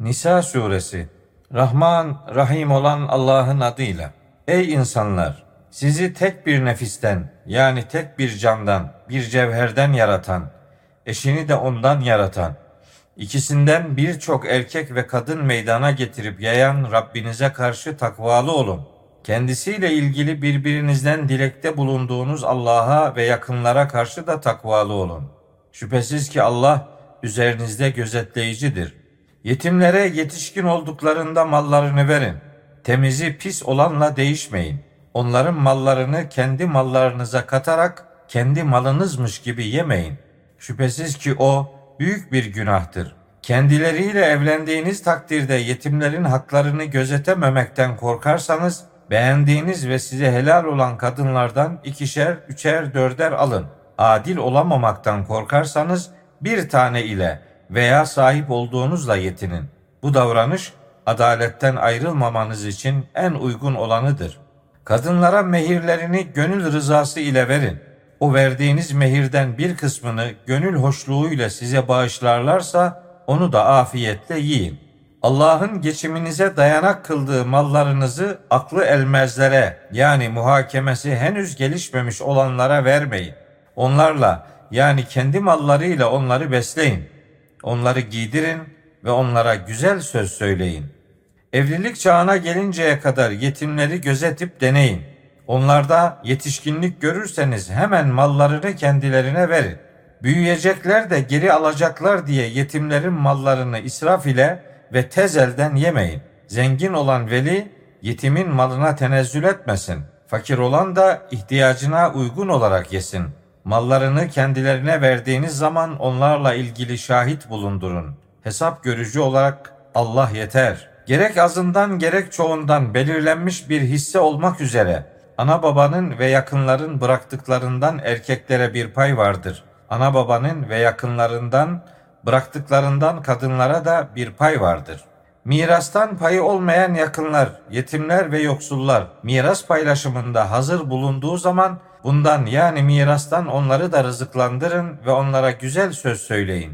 Nisa suresi Rahman, Rahim olan Allah'ın adıyla. Ey insanlar! Sizi tek bir nefisten yani tek bir candan, bir cevherden yaratan, eşini de ondan yaratan, ikisinden birçok erkek ve kadın meydana getirip yayan Rabbinize karşı takvalı olun. Kendisiyle ilgili birbirinizden dilekte bulunduğunuz Allah'a ve yakınlara karşı da takvalı olun. Şüphesiz ki Allah üzerinizde gözetleyicidir. Yetimlere yetişkin olduklarında mallarını verin. Temizi pis olanla değişmeyin. Onların mallarını kendi mallarınıza katarak kendi malınızmış gibi yemeyin. Şüphesiz ki o büyük bir günahtır. Kendileriyle evlendiğiniz takdirde yetimlerin haklarını gözetememekten korkarsanız beğendiğiniz ve size helal olan kadınlardan ikişer, üçer, dörder alın. Adil olamamaktan korkarsanız bir tane ile veya sahip olduğunuzla yetinin. Bu davranış adaletten ayrılmamanız için en uygun olanıdır. Kadınlara mehirlerini gönül rızası ile verin. O verdiğiniz mehirden bir kısmını gönül hoşluğuyla size bağışlarlarsa onu da afiyetle yiyin. Allah'ın geçiminize dayanak kıldığı mallarınızı aklı elmezlere yani muhakemesi henüz gelişmemiş olanlara vermeyin. Onlarla yani kendi mallarıyla onları besleyin. Onları giydirin ve onlara güzel söz söyleyin. Evlilik çağına gelinceye kadar yetimleri gözetip deneyin. Onlarda yetişkinlik görürseniz hemen mallarını kendilerine verin. Büyüyecekler de geri alacaklar diye yetimlerin mallarını israf ile ve tez elden yemeyin. Zengin olan veli yetimin malına tenezzül etmesin. Fakir olan da ihtiyacına uygun olarak yesin. Mallarını kendilerine verdiğiniz zaman onlarla ilgili şahit bulundurun. Hesap görücü olarak Allah yeter. Gerek azından gerek çoğundan belirlenmiş bir hisse olmak üzere ana babanın ve yakınların bıraktıklarından erkeklere bir pay vardır. Ana babanın ve yakınlarından bıraktıklarından kadınlara da bir pay vardır. Mirastan payı olmayan yakınlar, yetimler ve yoksullar miras paylaşımında hazır bulunduğu zaman bundan yani mirastan onları da rızıklandırın ve onlara güzel söz söyleyin.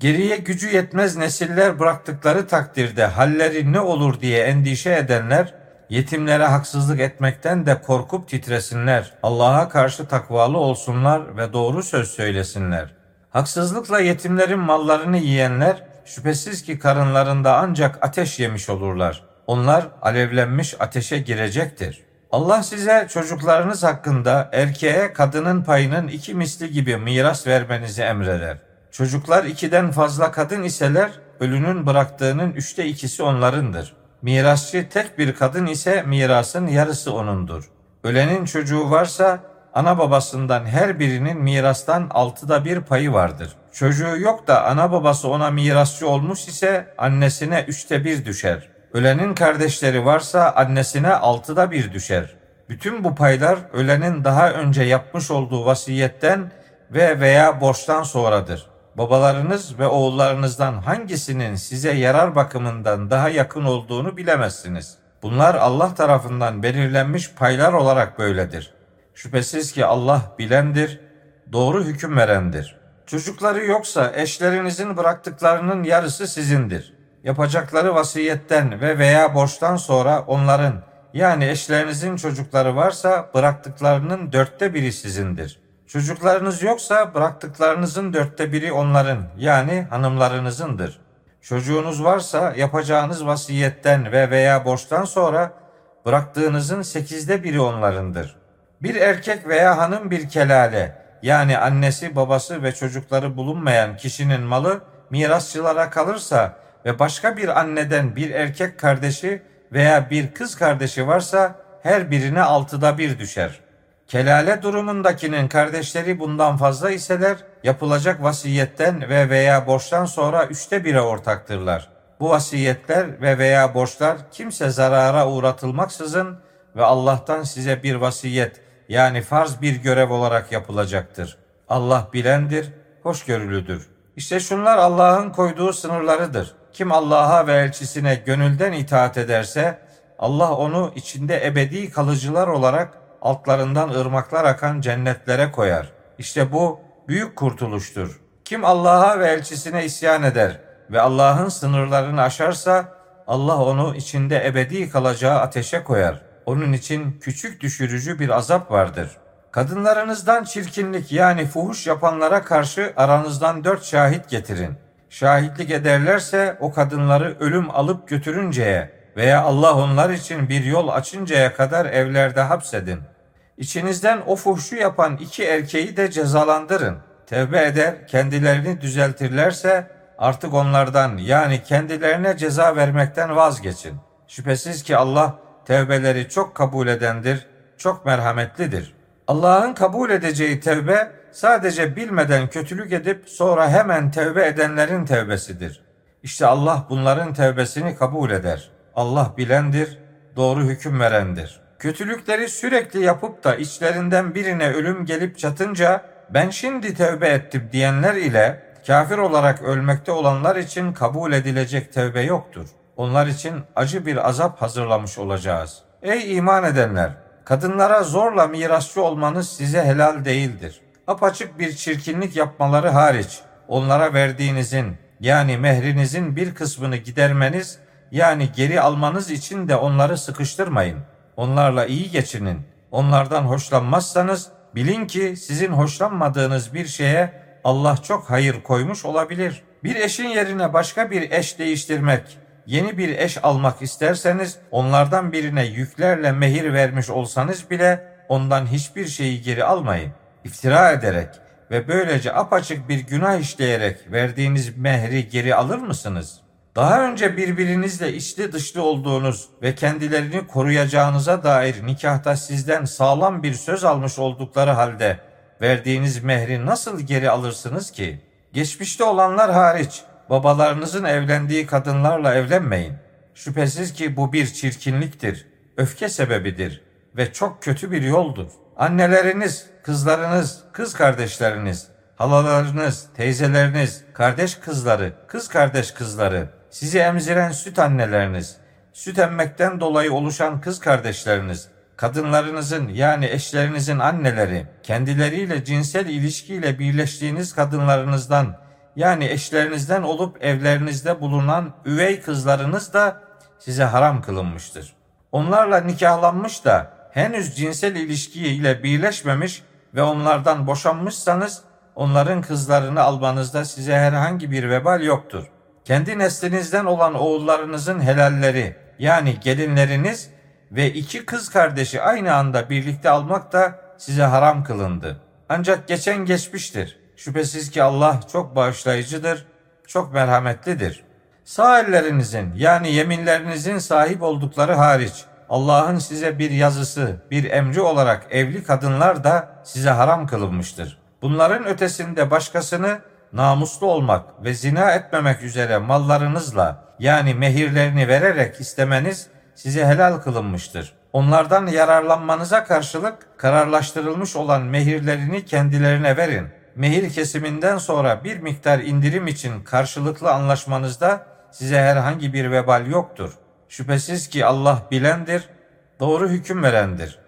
Geriye gücü yetmez nesiller bıraktıkları takdirde halleri ne olur diye endişe edenler yetimlere haksızlık etmekten de korkup titresinler. Allah'a karşı takvalı olsunlar ve doğru söz söylesinler. Haksızlıkla yetimlerin mallarını yiyenler şüphesiz ki karınlarında ancak ateş yemiş olurlar. Onlar alevlenmiş ateşe girecektir. Allah size çocuklarınız hakkında erkeğe kadının payının iki misli gibi miras vermenizi emreder. Çocuklar ikiden fazla kadın iseler ölünün bıraktığının üçte ikisi onlarındır. Mirasçı tek bir kadın ise mirasın yarısı onundur. Ölenin çocuğu varsa ana babasından her birinin mirastan altıda bir payı vardır. Çocuğu yok da ana babası ona mirasçı olmuş ise annesine üçte bir düşer. Ölenin kardeşleri varsa annesine altıda bir düşer. Bütün bu paylar ölenin daha önce yapmış olduğu vasiyetten ve veya borçtan sonradır. Babalarınız ve oğullarınızdan hangisinin size yarar bakımından daha yakın olduğunu bilemezsiniz. Bunlar Allah tarafından belirlenmiş paylar olarak böyledir. Şüphesiz ki Allah bilendir, doğru hüküm verendir. Çocukları yoksa eşlerinizin bıraktıklarının yarısı sizindir. Yapacakları vasiyetten ve veya borçtan sonra onların yani eşlerinizin çocukları varsa bıraktıklarının dörtte biri sizindir. Çocuklarınız yoksa bıraktıklarınızın dörtte biri onların yani hanımlarınızındır. Çocuğunuz varsa yapacağınız vasiyetten ve veya borçtan sonra bıraktığınızın sekizde biri onlarındır. Bir erkek veya hanım bir kelale yani annesi babası ve çocukları bulunmayan kişinin malı mirasçılara kalırsa ve başka bir anneden bir erkek kardeşi veya bir kız kardeşi varsa her birine altıda bir düşer. Kelale durumundakinin kardeşleri bundan fazla iseler yapılacak vasiyetten ve veya borçtan sonra üçte bire ortaktırlar. Bu vasiyetler ve veya borçlar kimse zarara uğratılmaksızın ve Allah'tan size bir vasiyet yani farz bir görev olarak yapılacaktır. Allah bilendir, hoşgörülüdür. İşte şunlar Allah'ın koyduğu sınırlarıdır. Kim Allah'a ve elçisine gönülden itaat ederse Allah onu içinde ebedi kalıcılar olarak altlarından ırmaklar akan cennetlere koyar. İşte bu büyük kurtuluştur. Kim Allah'a ve elçisine isyan eder ve Allah'ın sınırlarını aşarsa Allah onu içinde ebedi kalacağı ateşe koyar. Onun için küçük düşürücü bir azap vardır. Kadınlarınızdan çirkinlik yani fuhuş yapanlara karşı aranızdan dört şahit getirin. Şahitlik ederlerse o kadınları ölüm alıp götürünceye veya Allah onlar için bir yol açıncaya kadar evlerde hapsedin. İçinizden o fuhşu yapan iki erkeği de cezalandırın. Tevbe eder, kendilerini düzeltirlerse artık onlardan yani kendilerine ceza vermekten vazgeçin. Şüphesiz ki Allah tevbeleri çok kabul edendir, çok merhametlidir. Allah'ın kabul edeceği tevbe sadece bilmeden kötülük edip sonra hemen tevbe edenlerin tevbesidir. İşte Allah bunların tevbesini kabul eder. Allah bilendir, doğru hüküm verendir. Kötülükleri sürekli yapıp da içlerinden birine ölüm gelip çatınca ben şimdi tevbe ettim diyenler ile kafir olarak ölmekte olanlar için kabul edilecek tevbe yoktur. Onlar için acı bir azap hazırlamış olacağız. Ey iman edenler! Kadınlara zorla mirasçı olmanız size helal değildir. Apaçık bir çirkinlik yapmaları hariç onlara verdiğinizin yani mehrinizin bir kısmını gidermeniz yani geri almanız için de onları sıkıştırmayın. Onlarla iyi geçinin. Onlardan hoşlanmazsanız bilin ki sizin hoşlanmadığınız bir şeye Allah çok hayır koymuş olabilir. Bir eşin yerine başka bir eş değiştirmek, yeni bir eş almak isterseniz onlardan birine yüklerle mehir vermiş olsanız bile ondan hiçbir şeyi geri almayın. İftira ederek ve böylece apaçık bir günah işleyerek verdiğiniz mehri geri alır mısınız? Daha önce birbirinizle içli dışlı olduğunuz ve kendilerini koruyacağınıza dair nikahta sizden sağlam bir söz almış oldukları halde verdiğiniz mehri nasıl geri alırsınız ki? Geçmişte olanlar hariç babalarınızın evlendiği kadınlarla evlenmeyin. Şüphesiz ki bu bir çirkinliktir, öfke sebebidir ve çok kötü bir yoldur. Anneleriniz, kızlarınız, kız kardeşleriniz, halalarınız, teyzeleriniz, kardeş kızları, kız kardeş kızları, sizi emziren süt anneleriniz, süt emmekten dolayı oluşan kız kardeşleriniz, kadınlarınızın yani eşlerinizin anneleri, kendileriyle cinsel ilişkiyle birleştiğiniz kadınlarınızdan yani eşlerinizden olup evlerinizde bulunan üvey kızlarınız da size haram kılınmıştır. Onlarla nikahlanmış da henüz cinsel ilişkiyle birleşmemiş ve onlardan boşanmışsanız onların kızlarını almanızda size herhangi bir vebal yoktur. Kendi neslinizden olan oğullarınızın helalleri yani gelinleriniz ve iki kız kardeşi aynı anda birlikte almak da size haram kılındı. Ancak geçen geçmiştir. Şüphesiz ki Allah çok bağışlayıcıdır, çok merhametlidir. Sağ ellerinizin yani yeminlerinizin sahip oldukları hariç Allah'ın size bir yazısı, bir emri olarak evli kadınlar da size haram kılınmıştır. Bunların ötesinde başkasını namuslu olmak ve zina etmemek üzere mallarınızla yani mehirlerini vererek istemeniz size helal kılınmıştır. Onlardan yararlanmanıza karşılık kararlaştırılmış olan mehirlerini kendilerine verin. Mehir kesiminden sonra bir miktar indirim için karşılıklı anlaşmanızda size herhangi bir vebal yoktur. Şüphesiz ki Allah bilendir, doğru hüküm verendir.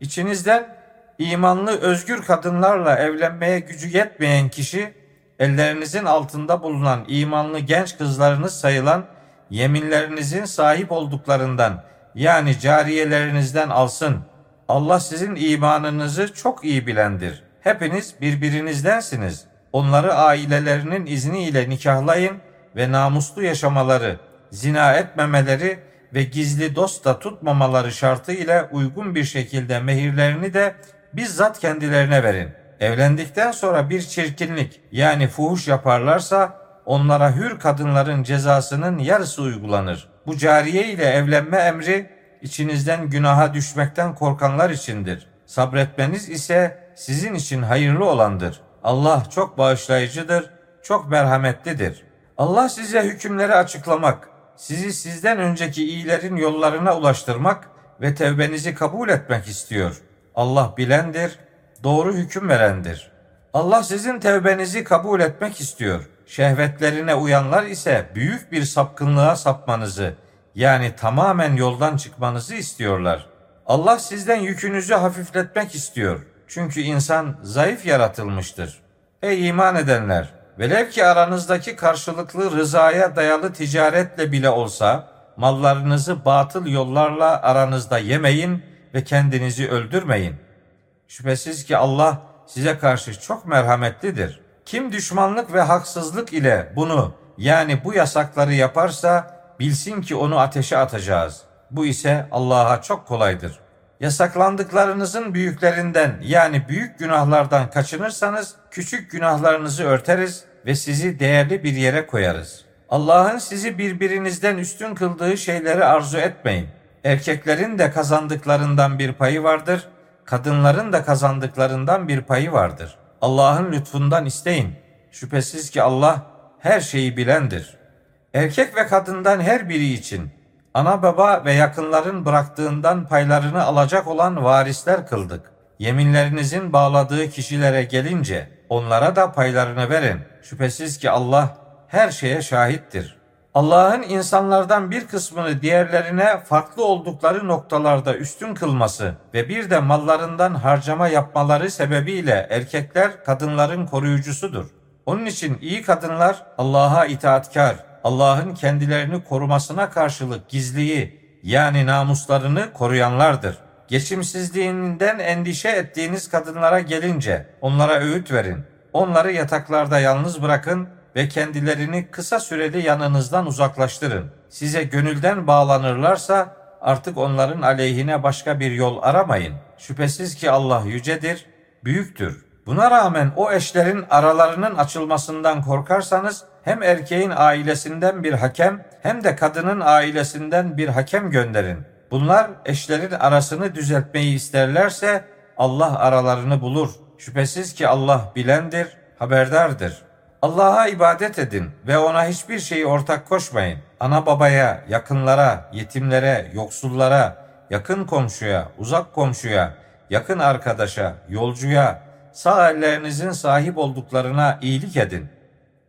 İçinizden imanlı özgür kadınlarla evlenmeye gücü yetmeyen kişi ellerinizin altında bulunan imanlı genç kızlarınız sayılan yeminlerinizin sahip olduklarından yani cariyelerinizden alsın. Allah sizin imanınızı çok iyi bilendir. Hepiniz birbirinizdensiniz. Onları ailelerinin izniyle nikahlayın ve namuslu yaşamaları, zina etmemeleri ve gizli dost da tutmamaları şartı ile uygun bir şekilde mehirlerini de bizzat kendilerine verin. Evlendikten sonra bir çirkinlik yani fuhuş yaparlarsa onlara hür kadınların cezasının yarısı uygulanır. Bu cariye ile evlenme emri içinizden günaha düşmekten korkanlar içindir. Sabretmeniz ise sizin için hayırlı olandır. Allah çok bağışlayıcıdır, çok merhametlidir. Allah size hükümleri açıklamak, sizi sizden önceki iyilerin yollarına ulaştırmak ve tevbenizi kabul etmek istiyor. Allah bilendir, doğru hüküm verendir. Allah sizin tevbenizi kabul etmek istiyor. Şehvetlerine uyanlar ise büyük bir sapkınlığa sapmanızı yani tamamen yoldan çıkmanızı istiyorlar. Allah sizden yükünüzü hafifletmek istiyor. Çünkü insan zayıf yaratılmıştır. Ey iman edenler! Velev ki aranızdaki karşılıklı rızaya dayalı ticaretle bile olsa mallarınızı batıl yollarla aranızda yemeyin ve kendinizi öldürmeyin. Şüphesiz ki Allah size karşı çok merhametlidir. Kim düşmanlık ve haksızlık ile bunu yani bu yasakları yaparsa bilsin ki onu ateşe atacağız. Bu ise Allah'a çok kolaydır. Yasaklandıklarınızın büyüklerinden yani büyük günahlardan kaçınırsanız küçük günahlarınızı örteriz ve sizi değerli bir yere koyarız. Allah'ın sizi birbirinizden üstün kıldığı şeyleri arzu etmeyin. Erkeklerin de kazandıklarından bir payı vardır, kadınların da kazandıklarından bir payı vardır. Allah'ın lütfundan isteyin. Şüphesiz ki Allah her şeyi bilendir. Erkek ve kadından her biri için ana baba ve yakınların bıraktığından paylarını alacak olan varisler kıldık. Yeminlerinizin bağladığı kişilere gelince onlara da paylarını verin. Şüphesiz ki Allah her şeye şahittir. Allah'ın insanlardan bir kısmını diğerlerine farklı oldukları noktalarda üstün kılması ve bir de mallarından harcama yapmaları sebebiyle erkekler kadınların koruyucusudur. Onun için iyi kadınlar Allah'a itaatkar, Allah'ın kendilerini korumasına karşılık gizliyi yani namuslarını koruyanlardır. Geçimsizliğinden endişe ettiğiniz kadınlara gelince onlara öğüt verin. Onları yataklarda yalnız bırakın ve kendilerini kısa süreli yanınızdan uzaklaştırın. Size gönülden bağlanırlarsa artık onların aleyhine başka bir yol aramayın. Şüphesiz ki Allah yücedir, büyüktür. Buna rağmen o eşlerin aralarının açılmasından korkarsanız hem erkeğin ailesinden bir hakem hem de kadının ailesinden bir hakem gönderin. Bunlar eşlerin arasını düzeltmeyi isterlerse Allah aralarını bulur. Şüphesiz ki Allah bilendir, haberdardır. Allah'a ibadet edin ve ona hiçbir şeyi ortak koşmayın. Ana babaya, yakınlara, yetimlere, yoksullara, yakın komşuya, uzak komşuya, yakın arkadaşa, yolcuya, sağ ellerinizin sahip olduklarına iyilik edin.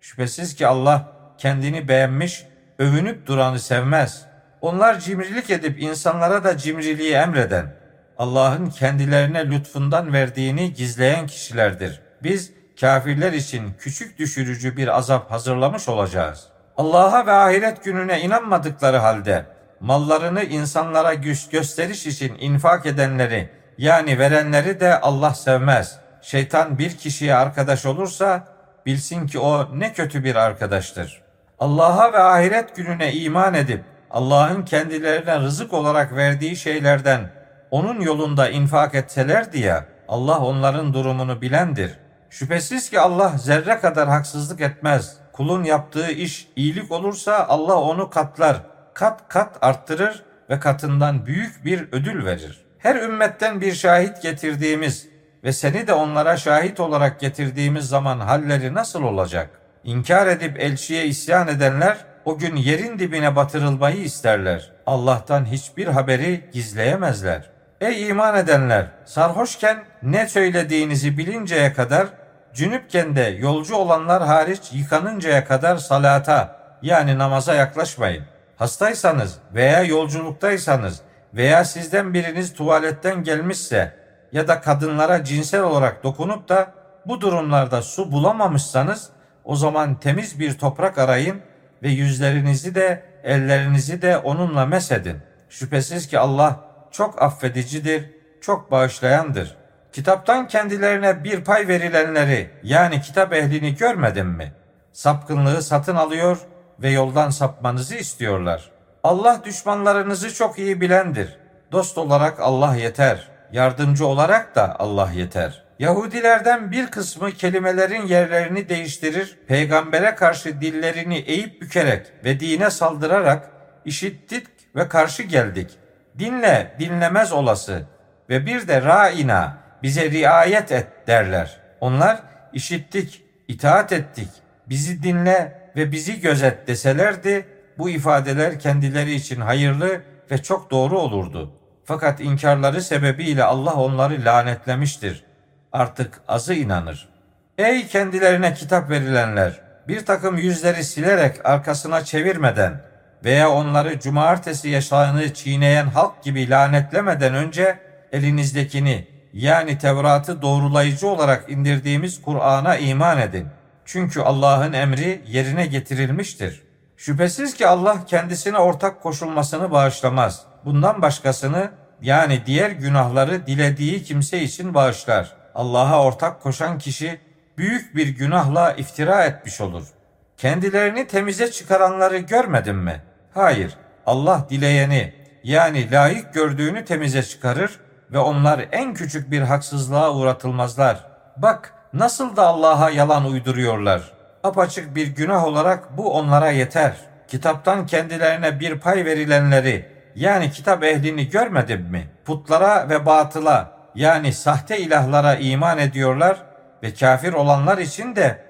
Şüphesiz ki Allah kendini beğenmiş, övünüp duranı sevmez. Onlar cimrilik edip insanlara da cimriliği emreden, Allah'ın kendilerine lütfundan verdiğini gizleyen kişilerdir. Biz kafirler için küçük düşürücü bir azap hazırlamış olacağız. Allah'a ve ahiret gününe inanmadıkları halde mallarını insanlara güç gösteriş için infak edenleri yani verenleri de Allah sevmez. Şeytan bir kişiye arkadaş olursa bilsin ki o ne kötü bir arkadaştır. Allah'a ve ahiret gününe iman edip Allah'ın kendilerine rızık olarak verdiği şeylerden onun yolunda infak etseler diye Allah onların durumunu bilendir. Şüphesiz ki Allah zerre kadar haksızlık etmez. Kulun yaptığı iş iyilik olursa Allah onu katlar, kat kat arttırır ve katından büyük bir ödül verir. Her ümmetten bir şahit getirdiğimiz ve seni de onlara şahit olarak getirdiğimiz zaman halleri nasıl olacak? İnkar edip elçiye isyan edenler o gün yerin dibine batırılmayı isterler. Allah'tan hiçbir haberi gizleyemezler. Ey iman edenler! Sarhoşken ne söylediğinizi bilinceye kadar, cünüpken de yolcu olanlar hariç yıkanıncaya kadar salata yani namaza yaklaşmayın. Hastaysanız veya yolculuktaysanız veya sizden biriniz tuvaletten gelmişse ya da kadınlara cinsel olarak dokunup da bu durumlarda su bulamamışsanız o zaman temiz bir toprak arayın ve yüzlerinizi de ellerinizi de onunla mesedin. Şüphesiz ki Allah çok affedicidir, çok bağışlayandır. Kitaptan kendilerine bir pay verilenleri yani kitap ehlini görmedin mi? Sapkınlığı satın alıyor ve yoldan sapmanızı istiyorlar. Allah düşmanlarınızı çok iyi bilendir. Dost olarak Allah yeter. Yardımcı olarak da Allah yeter. Yahudilerden bir kısmı kelimelerin yerlerini değiştirir, peygambere karşı dillerini eğip bükerek ve dine saldırarak işittik ve karşı geldik. Dinle dinlemez olası ve bir de ra'ina bize riayet et derler. Onlar işittik, itaat ettik, bizi dinle ve bizi gözet deselerdi bu ifadeler kendileri için hayırlı ve çok doğru olurdu. Fakat inkarları sebebiyle Allah onları lanetlemiştir. Artık azı inanır. Ey kendilerine kitap verilenler! Bir takım yüzleri silerek arkasına çevirmeden veya onları cumartesi yaşamını çiğneyen halk gibi lanetlemeden önce elinizdekini yani Tevrat'ı doğrulayıcı olarak indirdiğimiz Kur'an'a iman edin. Çünkü Allah'ın emri yerine getirilmiştir. Şüphesiz ki Allah kendisine ortak koşulmasını bağışlamaz. Bundan başkasını yani diğer günahları dilediği kimse için bağışlar. Allah'a ortak koşan kişi büyük bir günahla iftira etmiş olur. Kendilerini temize çıkaranları görmedin mi? Hayır. Allah dileyeni yani layık gördüğünü temize çıkarır ve onlar en küçük bir haksızlığa uğratılmazlar. Bak nasıl da Allah'a yalan uyduruyorlar. Apaçık bir günah olarak bu onlara yeter. Kitaptan kendilerine bir pay verilenleri yani kitap ehlini görmedin mi? Putlara ve batıla yani sahte ilahlara iman ediyorlar ve kafir olanlar için de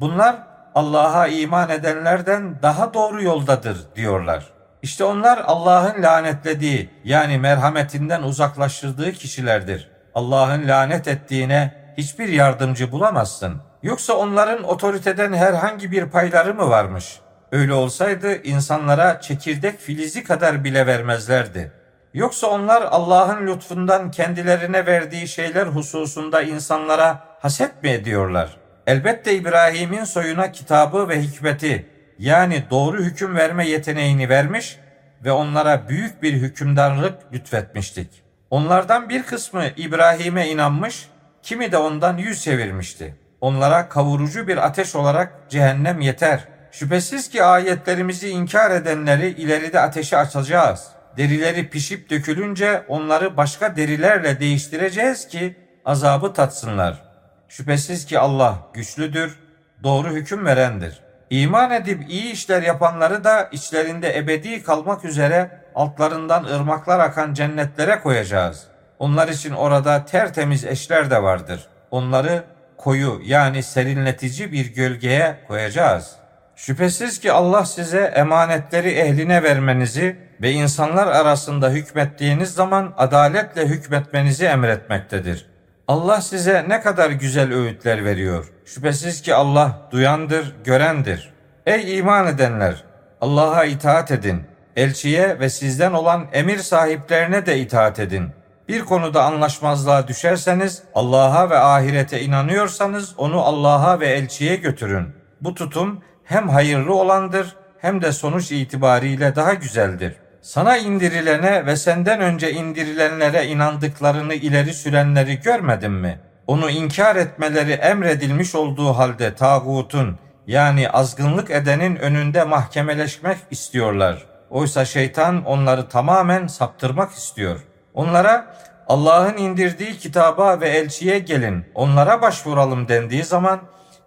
bunlar Allah'a iman edenlerden daha doğru yoldadır diyorlar. İşte onlar Allah'ın lanetlediği yani merhametinden uzaklaştırdığı kişilerdir. Allah'ın lanet ettiğine hiçbir yardımcı bulamazsın. Yoksa onların otoriteden herhangi bir payları mı varmış? Öyle olsaydı insanlara çekirdek filizi kadar bile vermezlerdi. Yoksa onlar Allah'ın lütfundan kendilerine verdiği şeyler hususunda insanlara haset mi ediyorlar? Elbette İbrahim'in soyuna kitabı ve hikmeti yani doğru hüküm verme yeteneğini vermiş ve onlara büyük bir hükümdarlık lütfetmiştik. Onlardan bir kısmı İbrahim'e inanmış, kimi de ondan yüz çevirmişti. Onlara kavurucu bir ateş olarak cehennem yeter. Şüphesiz ki ayetlerimizi inkar edenleri ileride ateşe açacağız. Derileri pişip dökülünce onları başka derilerle değiştireceğiz ki azabı tatsınlar. Şüphesiz ki Allah güçlüdür, doğru hüküm verendir. İman edip iyi işler yapanları da içlerinde ebedi kalmak üzere altlarından ırmaklar akan cennetlere koyacağız. Onlar için orada tertemiz eşler de vardır. Onları koyu yani serinletici bir gölgeye koyacağız. Şüphesiz ki Allah size emanetleri ehline vermenizi ve insanlar arasında hükmettiğiniz zaman adaletle hükmetmenizi emretmektedir. Allah size ne kadar güzel öğütler veriyor. Şüphesiz ki Allah duyandır, görendir. Ey iman edenler! Allah'a itaat edin. Elçiye ve sizden olan emir sahiplerine de itaat edin. Bir konuda anlaşmazlığa düşerseniz, Allah'a ve ahirete inanıyorsanız onu Allah'a ve elçiye götürün. Bu tutum hem hayırlı olandır hem de sonuç itibariyle daha güzeldir. Sana indirilene ve senden önce indirilenlere inandıklarını ileri sürenleri görmedin mi? Onu inkar etmeleri emredilmiş olduğu halde tağutun yani azgınlık edenin önünde mahkemeleşmek istiyorlar. Oysa şeytan onları tamamen saptırmak istiyor. Onlara Allah'ın indirdiği kitaba ve elçiye gelin, onlara başvuralım dendiği zaman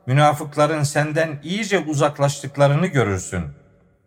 münafıkların senden iyice uzaklaştıklarını görürsün.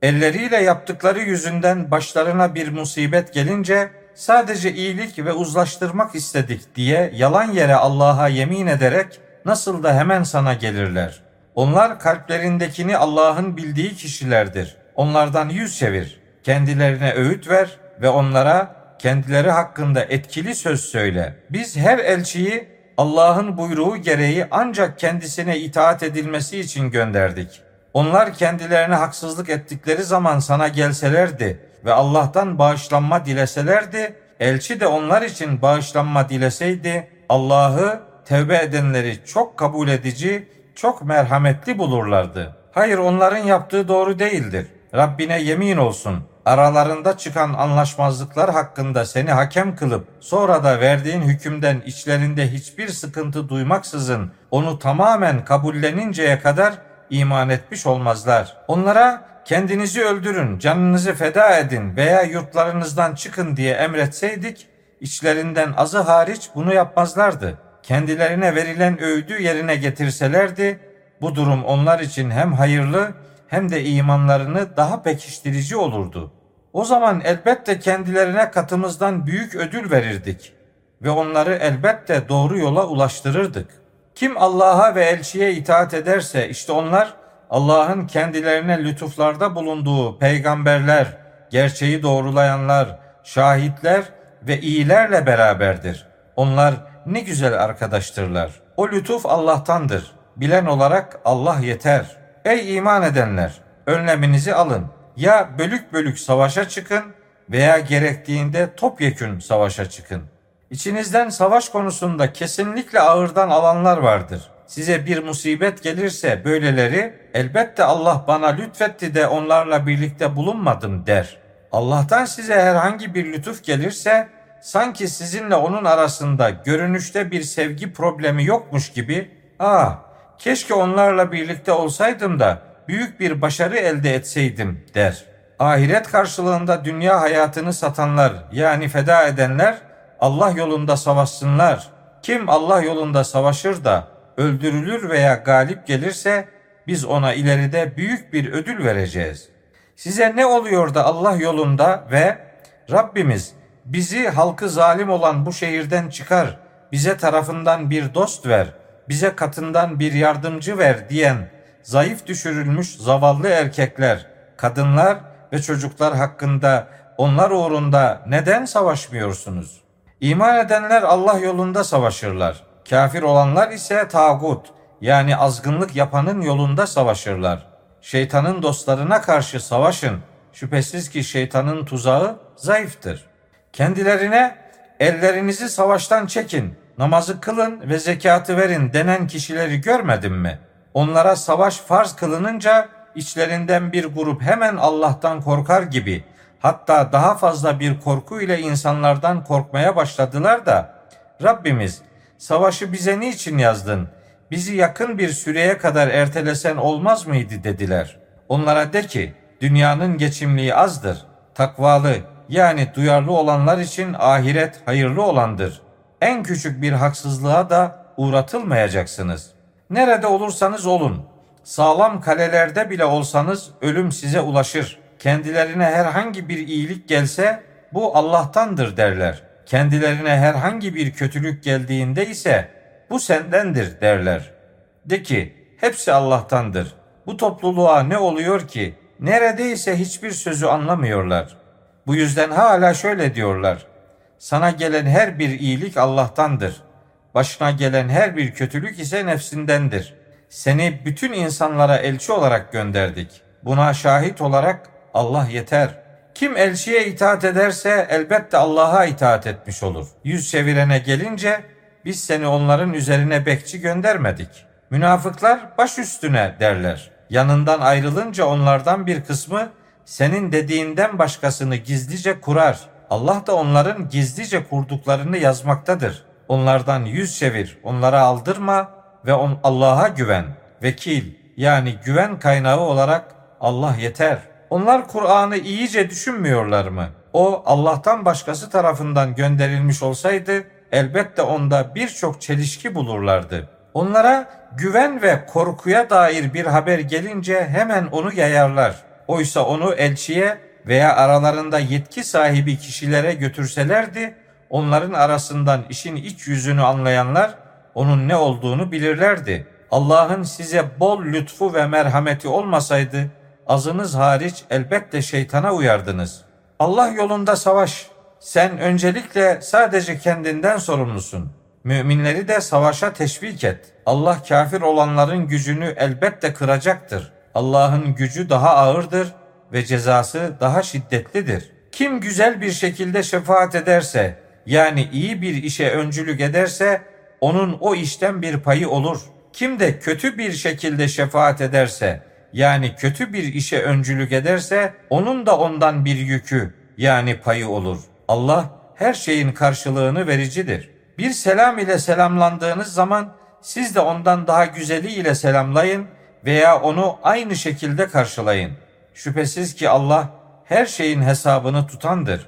Elleriyle yaptıkları yüzünden başlarına bir musibet gelince sadece iyilik ve uzlaştırmak istedik diye yalan yere Allah'a yemin ederek nasıl da hemen sana gelirler. Onlar kalplerindekini Allah'ın bildiği kişilerdir. Onlardan yüz çevir. Kendilerine öğüt ver ve onlara kendileri hakkında etkili söz söyle. Biz her elçiyi Allah'ın buyruğu gereği ancak kendisine itaat edilmesi için gönderdik. Onlar kendilerine haksızlık ettikleri zaman sana gelselerdi ve Allah'tan bağışlanma dileselerdi, elçi de onlar için bağışlanma dileseydi, Allah'ı tevbe edenleri çok kabul edici, çok merhametli bulurlardı. Hayır onların yaptığı doğru değildir. Rabbine yemin olsun aralarında çıkan anlaşmazlıklar hakkında seni hakem kılıp sonra da verdiğin hükümden içlerinde hiçbir sıkıntı duymaksızın onu tamamen kabulleninceye kadar iman etmiş olmazlar. Onlara kendinizi öldürün, canınızı feda edin veya yurtlarınızdan çıkın diye emretseydik içlerinden azı hariç bunu yapmazlardı. Kendilerine verilen öğüdü yerine getirselerdi bu durum onlar için hem hayırlı hem de imanlarını daha pekiştirici olurdu. O zaman elbette kendilerine katımızdan büyük ödül verirdik ve onları elbette doğru yola ulaştırırdık. Kim Allah'a ve elçiye itaat ederse işte onlar Allah'ın kendilerine lütuflarda bulunduğu peygamberler, gerçeği doğrulayanlar, şahitler ve iyilerle beraberdir. Onlar ne güzel arkadaştırlar. O lütuf Allah'tandır. Bilen olarak Allah yeter.'' Ey iman edenler! Önleminizi alın. Ya bölük bölük savaşa çıkın veya gerektiğinde topyekün savaşa çıkın. İçinizden savaş konusunda kesinlikle ağırdan alanlar vardır. size bir musibet gelirse böyleleri elbette Allah bana lütfetti de onlarla birlikte bulunmadım der. Allah'tan size herhangi bir lütuf gelirse sanki sizinle onun arasında görünüşte bir sevgi problemi yokmuş gibi ''Aa keşke onlarla birlikte olsaydım da büyük bir başarı elde etseydim.'' der. Ahiret karşılığında dünya hayatını satanlar yani feda edenler Allah yolunda savaşsınlar. Kim Allah yolunda savaşır da öldürülür veya galip gelirse biz ona ileride büyük bir ödül vereceğiz. Size ne oluyor da Allah yolunda ve Rabbimiz bizi halkı zalim olan bu şehirden çıkar, bize tarafından bir dost ver, bize katından bir yardımcı ver diyen zayıf düşürülmüş zavallı erkekler, kadınlar ve çocuklar hakkında onlar uğrunda neden savaşmıyorsunuz? İman edenler Allah yolunda savaşırlar. Kafir olanlar ise tağut yani azgınlık yapanın yolunda savaşırlar. Şeytanın dostlarına karşı savaşın. Şüphesiz ki şeytanın tuzağı zayıftır. Kendilerine ellerinizi savaştan çekin, namazı kılın ve zekatı verin denen kişileri görmedin mi? Onlara savaş farz kılınınca içlerinden bir grup hemen Allah'tan korkar gibi hatta daha fazla bir korku ile insanlardan korkmaya başladılar da Rabbimiz savaşı bize niçin yazdın? Bizi yakın bir süreye kadar ertelesen olmaz mıydı dediler. Onlara de ki dünyanın geçimliği azdır. Takvalı yani duyarlı olanlar için ahiret hayırlı olandır. En küçük bir haksızlığa da uğratılmayacaksınız. Nerede olursanız olun, sağlam kalelerde bile olsanız ölüm size ulaşır. Kendilerine herhangi bir iyilik gelse bu Allah'tandır derler. Kendilerine herhangi bir kötülük geldiğinde ise bu sendendir derler. De ki hepsi Allah'tandır. Bu topluluğa ne oluyor ki neredeyse hiçbir sözü anlamıyorlar. Bu yüzden hala şöyle diyorlar. Sana gelen her bir iyilik Allah'tandır. Başına gelen her bir kötülük ise nefsindendir. Seni bütün insanlara elçi olarak gönderdik. Buna şahit olarak Allah yeter. Kim elçiye itaat ederse elbette Allah'a itaat etmiş olur. Yüz çevirene gelince biz seni onların üzerine bekçi göndermedik. Münafıklar baş üstüne derler. Yanından ayrılınca onlardan bir kısmı senin dediğinden başkasını gizlice kurar. Allah da onların gizlice kurduklarını yazmaktadır. Onlardan yüz çevir, onlara aldırma ve on Allah'a güven. Vekil yani güven kaynağı olarak Allah yeter. Onlar Kur'an'ı iyice düşünmüyorlar mı? O Allah'tan başkası tarafından gönderilmiş olsaydı elbette onda birçok çelişki bulurlardı. Onlara güven ve korkuya dair bir haber gelince hemen onu yayarlar. Oysa onu elçiye veya aralarında yetki sahibi kişilere götürselerdi, onların arasından işin iç yüzünü anlayanlar onun ne olduğunu bilirlerdi. Allah'ın size bol lütfu ve merhameti olmasaydı, azınız hariç elbette şeytana uyardınız. Allah yolunda savaş. Sen öncelikle sadece kendinden sorumlusun. Müminleri de savaşa teşvik et. Allah kafir olanların gücünü elbette kıracaktır. Allah'ın gücü daha ağırdır ve cezası daha şiddetlidir. Kim güzel bir şekilde şefaat ederse, yani iyi bir işe öncülük ederse, onun o işten bir payı olur. Kim de kötü bir şekilde şefaat ederse, yani kötü bir işe öncülük ederse, onun da ondan bir yükü, yani payı olur. Allah her şeyin karşılığını vericidir. Bir selam ile selamlandığınız zaman siz de ondan daha güzeli ile selamlayın veya onu aynı şekilde karşılayın. Şüphesiz ki Allah her şeyin hesabını tutandır.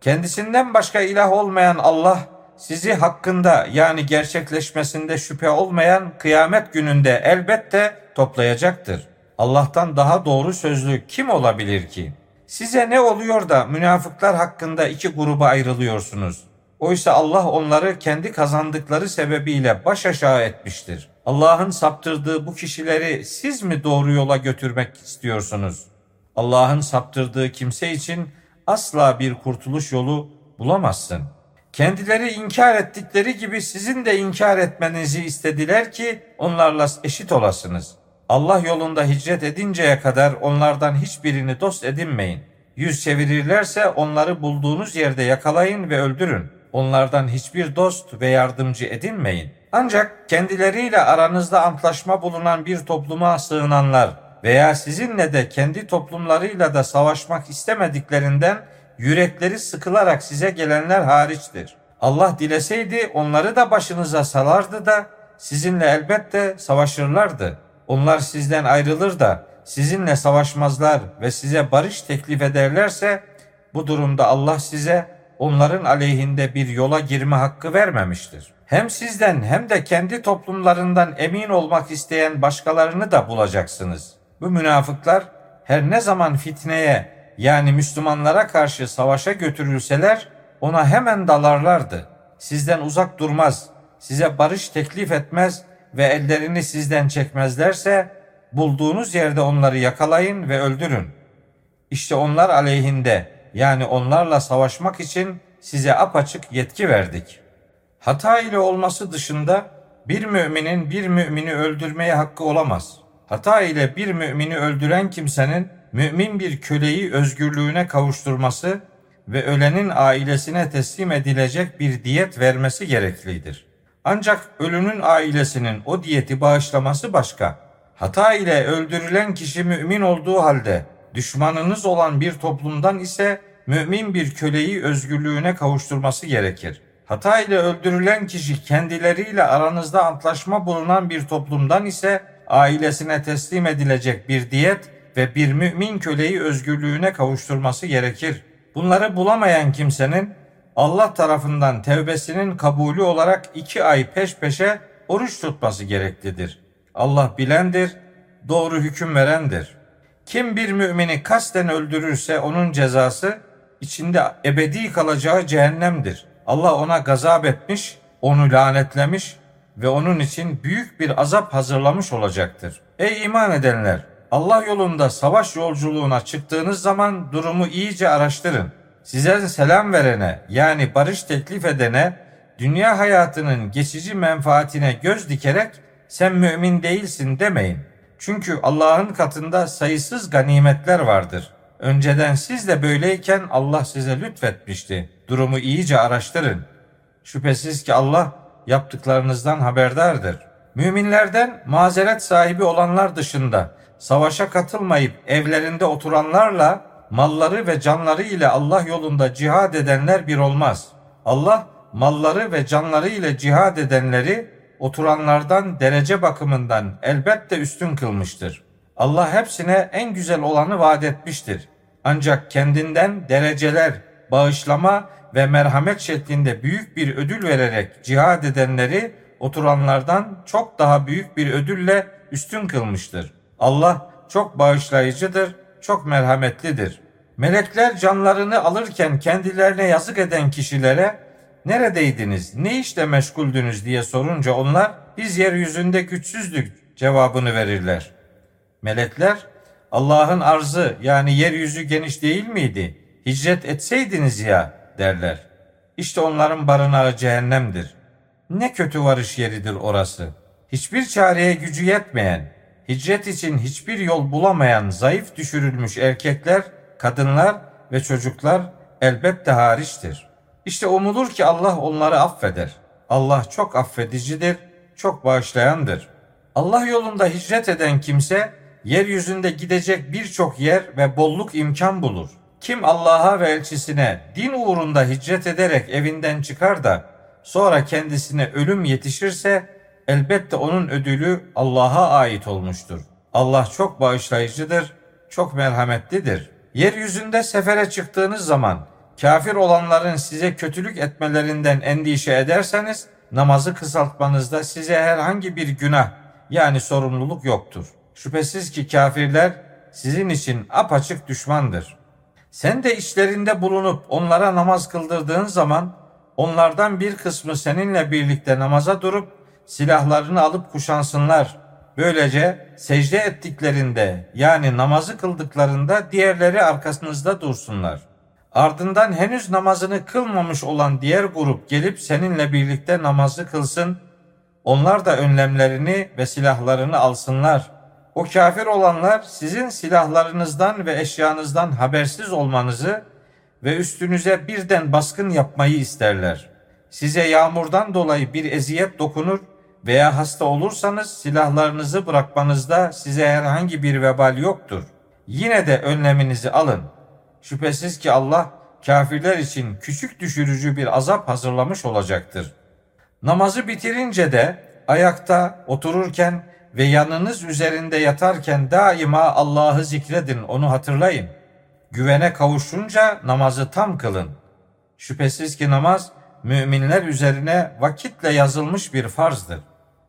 Kendisinden başka ilah olmayan Allah sizi hakkında yani gerçekleşmesinde şüphe olmayan kıyamet gününde elbette toplayacaktır. Allah'tan daha doğru sözlü kim olabilir ki? Size ne oluyor da münafıklar hakkında iki gruba ayrılıyorsunuz? Oysa Allah onları kendi kazandıkları sebebiyle baş aşağı etmiştir. Allah'ın saptırdığı bu kişileri siz mi doğru yola götürmek istiyorsunuz? Allah'ın saptırdığı kimse için asla bir kurtuluş yolu bulamazsın. Kendileri inkar ettikleri gibi sizin de inkar etmenizi istediler ki onlarla eşit olasınız. Allah yolunda hicret edinceye kadar onlardan hiçbirini dost edinmeyin. Yüz çevirirlerse onları bulduğunuz yerde yakalayın ve öldürün. Onlardan hiçbir dost ve yardımcı edinmeyin. Ancak kendileriyle aranızda antlaşma bulunan bir topluma sığınanlar veya sizinle de kendi toplumlarıyla da savaşmak istemediklerinden yürekleri sıkılarak size gelenler hariçtir. Allah dileseydi onları da başınıza salardı da sizinle elbette savaşırlardı. Onlar sizden ayrılır da sizinle savaşmazlar ve size barış teklif ederlerse bu durumda Allah size onların aleyhinde bir yola girme hakkı vermemiştir. Hem sizden hem de kendi toplumlarından emin olmak isteyen başkalarını da bulacaksınız. Bu münafıklar her ne zaman fitneye yani Müslümanlara karşı savaşa götürülseler ona hemen dalarlardı. Sizden uzak durmaz, size barış teklif etmez ve ellerini sizden çekmezlerse bulduğunuz yerde onları yakalayın ve öldürün. İşte onlar aleyhinde yani onlarla savaşmak için size apaçık yetki verdik. Hata ile olması dışında bir müminin bir mümini öldürmeye hakkı olamaz. Hata ile bir mümini öldüren kimsenin mümin bir köleyi özgürlüğüne kavuşturması ve ölenin ailesine teslim edilecek bir diyet vermesi gereklidir. Ancak ölünün ailesinin o diyeti bağışlaması başka. Hata ile öldürülen kişi mümin olduğu halde düşmanınız olan bir toplumdan ise mümin bir köleyi özgürlüğüne kavuşturması gerekir. Hata ile öldürülen kişi kendileriyle aranızda antlaşma bulunan bir toplumdan ise ailesine teslim edilecek bir diyet ve bir mümin köleyi özgürlüğüne kavuşturması gerekir. Bunları bulamayan kimsenin Allah tarafından tevbesinin kabulü olarak iki ay peş peşe oruç tutması gereklidir. Allah bilendir, doğru hüküm verendir. Kim bir mümini kasten öldürürse onun cezası içinde ebedi kalacağı cehennemdir. Allah ona gazap etmiş, onu lanetlemiş ve onun için büyük bir azap hazırlamış olacaktır. Ey iman edenler! Allah yolunda savaş yolculuğuna çıktığınız zaman durumu iyice araştırın. Size selam verene yani barış teklif edene dünya hayatının geçici menfaatine göz dikerek sen mümin değilsin demeyin. Çünkü Allah'ın katında sayısız ganimetler vardır. Önceden siz de böyleyken Allah size lütfetmişti. Durumu iyice araştırın. Şüphesiz ki Allah yaptıklarınızdan haberdardır. Müminlerden mazeret sahibi olanlar dışında savaşa katılmayıp evlerinde oturanlarla malları ve canları ile Allah yolunda cihad edenler bir olmaz. Allah malları ve canları ile cihad edenleri oturanlardan derece bakımından elbette üstün kılmıştır. Allah hepsine en güzel olanı vaat etmiştir. Ancak kendinden dereceler, bağışlama ve merhamet şeklinde büyük bir ödül vererek cihad edenleri oturanlardan çok daha büyük bir ödülle üstün kılmıştır. Allah çok bağışlayıcıdır, çok merhametlidir. Melekler canlarını alırken kendilerine yazık eden kişilere neredeydiniz, ne işle meşguldünüz diye sorunca onlar biz yeryüzünde güçsüzdük cevabını verirler. Melekler Allah'ın arzı yani yeryüzü geniş değil miydi? Hicret etseydiniz ya derler. İşte onların barınağı cehennemdir. Ne kötü varış yeridir orası. Hiçbir çareye gücü yetmeyen, hicret için hiçbir yol bulamayan zayıf düşürülmüş erkekler, kadınlar ve çocuklar elbette hariçtir. İşte umulur ki Allah onları affeder. Allah çok affedicidir, çok bağışlayandır. Allah yolunda hicret eden kimse yeryüzünde gidecek birçok yer ve bolluk imkan bulur. Kim Allah'a ve elçisine din uğrunda hicret ederek evinden çıkar da sonra kendisine ölüm yetişirse elbette onun ödülü Allah'a ait olmuştur. Allah çok bağışlayıcıdır, çok merhametlidir. Yeryüzünde sefere çıktığınız zaman kafir olanların size kötülük etmelerinden endişe ederseniz namazı kısaltmanızda size herhangi bir günah yani sorumluluk yoktur. Şüphesiz ki kafirler sizin için apaçık düşmandır. Sen de içlerinde bulunup onlara namaz kıldırdığın zaman onlardan bir kısmı seninle birlikte namaza durup silahlarını alıp kuşansınlar. Böylece secde ettiklerinde yani namazı kıldıklarında diğerleri arkasınızda dursunlar. Ardından henüz namazını kılmamış olan diğer grup gelip seninle birlikte namazı kılsın. Onlar da önlemlerini ve silahlarını alsınlar. O kafir olanlar sizin silahlarınızdan ve eşyanızdan habersiz olmanızı ve üstünüze birden baskın yapmayı isterler. Size yağmurdan dolayı bir eziyet dokunur veya hasta olursanız silahlarınızı bırakmanızda size herhangi bir vebal yoktur. Yine de önleminizi alın. Şüphesiz ki Allah kafirler için küçük düşürücü bir azap hazırlamış olacaktır. Namazı bitirince de ayakta, otururken ve yanınız üzerinde yatarken daima Allah'ı zikredin, onu hatırlayın. Güvene kavuşunca namazı tam kılın. Şüphesiz ki namaz müminler üzerine vakitle yazılmış bir farzdır.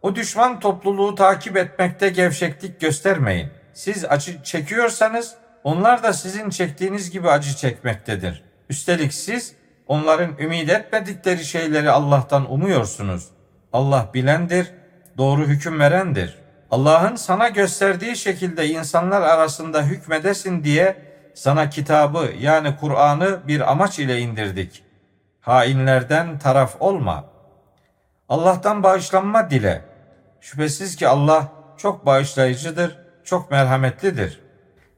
O düşman topluluğu takip etmekte gevşeklik göstermeyin. Siz acı çekiyorsanız onlar da sizin çektiğiniz gibi acı çekmektedir. Üstelik siz onların ümit etmedikleri şeyleri Allah'tan umuyorsunuz. Allah bilendir, doğru hüküm verendir. Allah'ın sana gösterdiği şekilde insanlar arasında hükmedesin diye sana kitabı yani Kur'an'ı bir amaç ile indirdik. Hainlerden taraf olma. Allah'tan bağışlanma dile. Şüphesiz ki Allah çok bağışlayıcıdır, çok merhametlidir.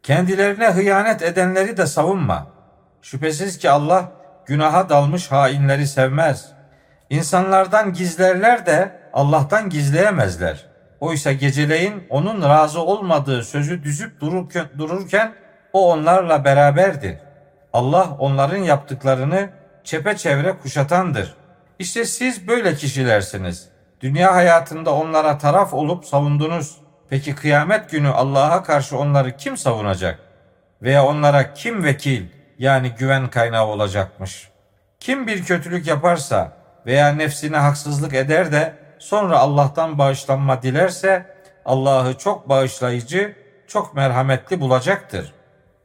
Kendilerine hıyanet edenleri de savunma. Şüphesiz ki Allah günaha dalmış hainleri sevmez. İnsanlardan gizlerler de Allah'tan gizleyemezler. Oysa geceleyin onun razı olmadığı sözü düzüp dururken, o onlarla beraberdir. Allah onların yaptıklarını çepeçevre kuşatandır. İşte siz böyle kişilersiniz. Dünya hayatında onlara taraf olup savundunuz. Peki kıyamet günü Allah'a karşı onları kim savunacak? Veya onlara kim vekil yani güven kaynağı olacakmış? Kim bir kötülük yaparsa veya nefsine haksızlık eder de sonra Allah'tan bağışlanma dilerse Allah'ı çok bağışlayıcı, çok merhametli bulacaktır.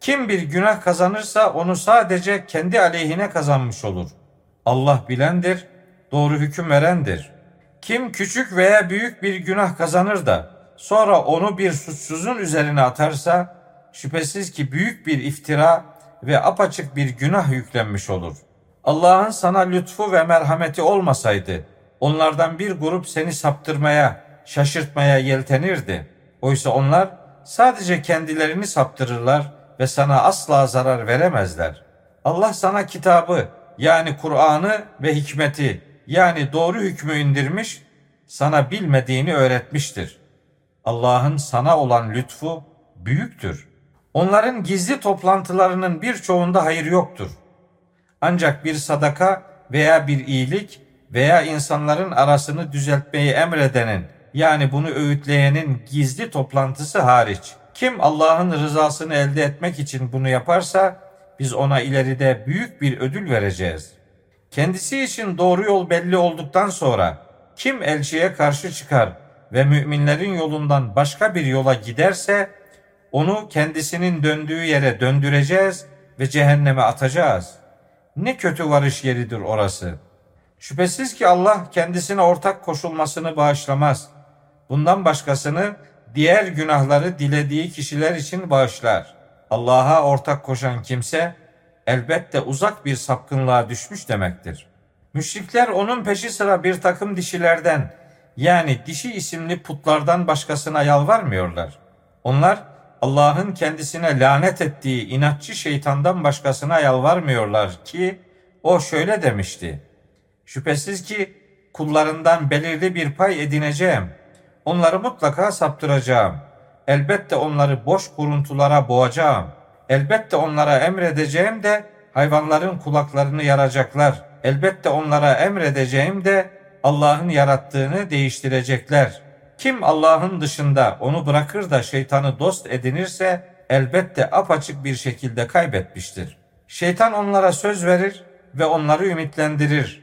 Kim bir günah kazanırsa onu sadece kendi aleyhine kazanmış olur. Allah bilendir, doğru hüküm verendir. Kim küçük veya büyük bir günah kazanır da sonra onu bir suçsuzun üzerine atarsa şüphesiz ki büyük bir iftira ve apaçık bir günah yüklenmiş olur. Allah'ın sana lütfu ve merhameti olmasaydı onlardan bir grup seni saptırmaya, şaşırtmaya yeltenirdi. Oysa onlar sadece kendilerini saptırırlar ve sana asla zarar veremezler. Allah sana kitabı yani Kur'an'ı ve hikmeti yani doğru hükmü indirmiş, sana bilmediğini öğretmiştir. Allah'ın sana olan lütfu büyüktür. Onların gizli toplantılarının birçoğunda hayır yoktur. Ancak bir sadaka veya bir iyilik veya insanların arasını düzeltmeyi emredenin yani bunu öğütleyenin gizli toplantısı hariç kim Allah'ın rızasını elde etmek için bunu yaparsa biz ona ileride büyük bir ödül vereceğiz. Kendisi için doğru yol belli olduktan sonra kim elçiye karşı çıkar ve müminlerin yolundan başka bir yola giderse onu kendisinin döndüğü yere döndüreceğiz ve cehenneme atacağız. Ne kötü varış yeridir orası. Şüphesiz ki Allah kendisine ortak koşulmasını bağışlamaz. Bundan başkasını diğer günahları dilediği kişiler için bağışlar. Allah'a ortak koşan kimse elbette uzak bir sapkınlığa düşmüş demektir. Müşrikler onun peşi sıra bir takım dişilerden yani dişi isimli putlardan başkasına yalvarmıyorlar. Onlar Allah'ın kendisine lanet ettiği inatçı şeytandan başkasına yalvarmıyorlar ki o şöyle demişti. Şüphesiz ki kullarından belirli bir pay edineceğim.'' Onları mutlaka saptıracağım. Elbette onları boş kuruntulara boğacağım. Elbette onlara emredeceğim de hayvanların kulaklarını yaracaklar. Elbette onlara emredeceğim de Allah'ın yarattığını değiştirecekler. Kim Allah'ın dışında onu bırakır da şeytanı dost edinirse elbette apaçık bir şekilde kaybetmiştir. Şeytan onlara söz verir ve onları ümitlendirir.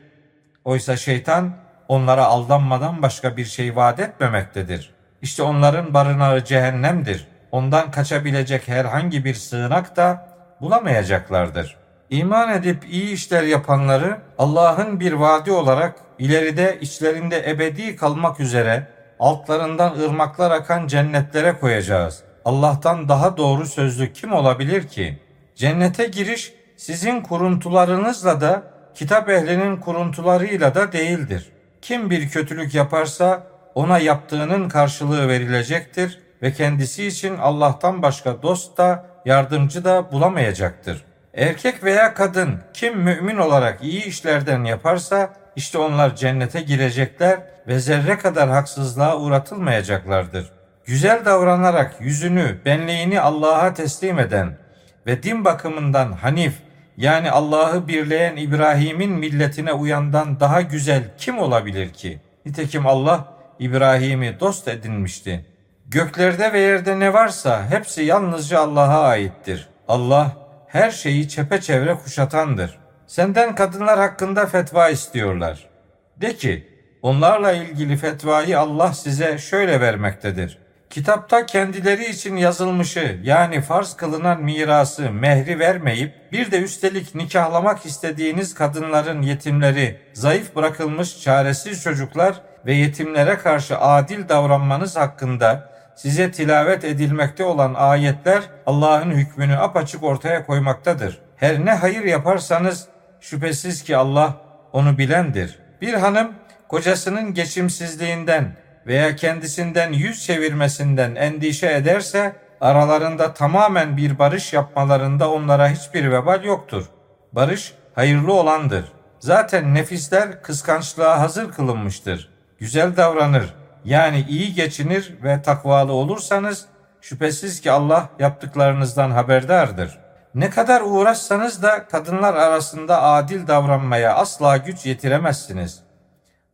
Oysa şeytan onlara aldanmadan başka bir şey vaat etmemektedir. İşte onların barınağı cehennemdir. Ondan kaçabilecek herhangi bir sığınak da bulamayacaklardır. İman edip iyi işler yapanları Allah'ın bir vaadi olarak ileride içlerinde ebedi kalmak üzere altlarından ırmaklar akan cennetlere koyacağız. Allah'tan daha doğru sözlü kim olabilir ki? Cennete giriş sizin kuruntularınızla da kitap ehlinin kuruntularıyla da değildir. Kim bir kötülük yaparsa ona yaptığının karşılığı verilecektir ve kendisi için Allah'tan başka dost da yardımcı da bulamayacaktır. Erkek veya kadın kim mümin olarak iyi işlerden yaparsa işte onlar cennete girecekler ve zerre kadar haksızlığa uğratılmayacaklardır. Güzel davranarak yüzünü, benliğini Allah'a teslim eden ve din bakımından Hanif yani Allah'ı birleyen İbrahim'in milletine uyandan daha güzel kim olabilir ki? Nitekim Allah İbrahim'i dost edinmişti. Göklerde ve yerde ne varsa hepsi yalnızca Allah'a aittir. Allah her şeyi çepeçevre kuşatandır. Senden kadınlar hakkında fetva istiyorlar. De ki, onlarla ilgili fetvayı Allah size şöyle vermektedir. Kitapta kendileri için yazılmışı yani farz kılınan mirası, mehri vermeyip bir de üstelik nikahlamak istediğiniz kadınların yetimleri, zayıf bırakılmış çaresiz çocuklar ve yetimlere karşı adil davranmanız hakkında size tilavet edilmekte olan ayetler Allah'ın hükmünü apaçık ortaya koymaktadır. Her ne hayır yaparsanız şüphesiz ki Allah onu bilendir. Bir hanım kocasının geçimsizliğinden veya kendisinden yüz çevirmesinden endişe ederse aralarında tamamen bir barış yapmalarında onlara hiçbir vebal yoktur. Barış hayırlı olandır. Zaten nefisler kıskançlığa hazır kılınmıştır. Güzel davranır, yani iyi geçinir ve takvalı olursanız şüphesiz ki Allah yaptıklarınızdan haberdardır. Ne kadar uğraşsanız da kadınlar arasında adil davranmaya asla güç yetiremezsiniz.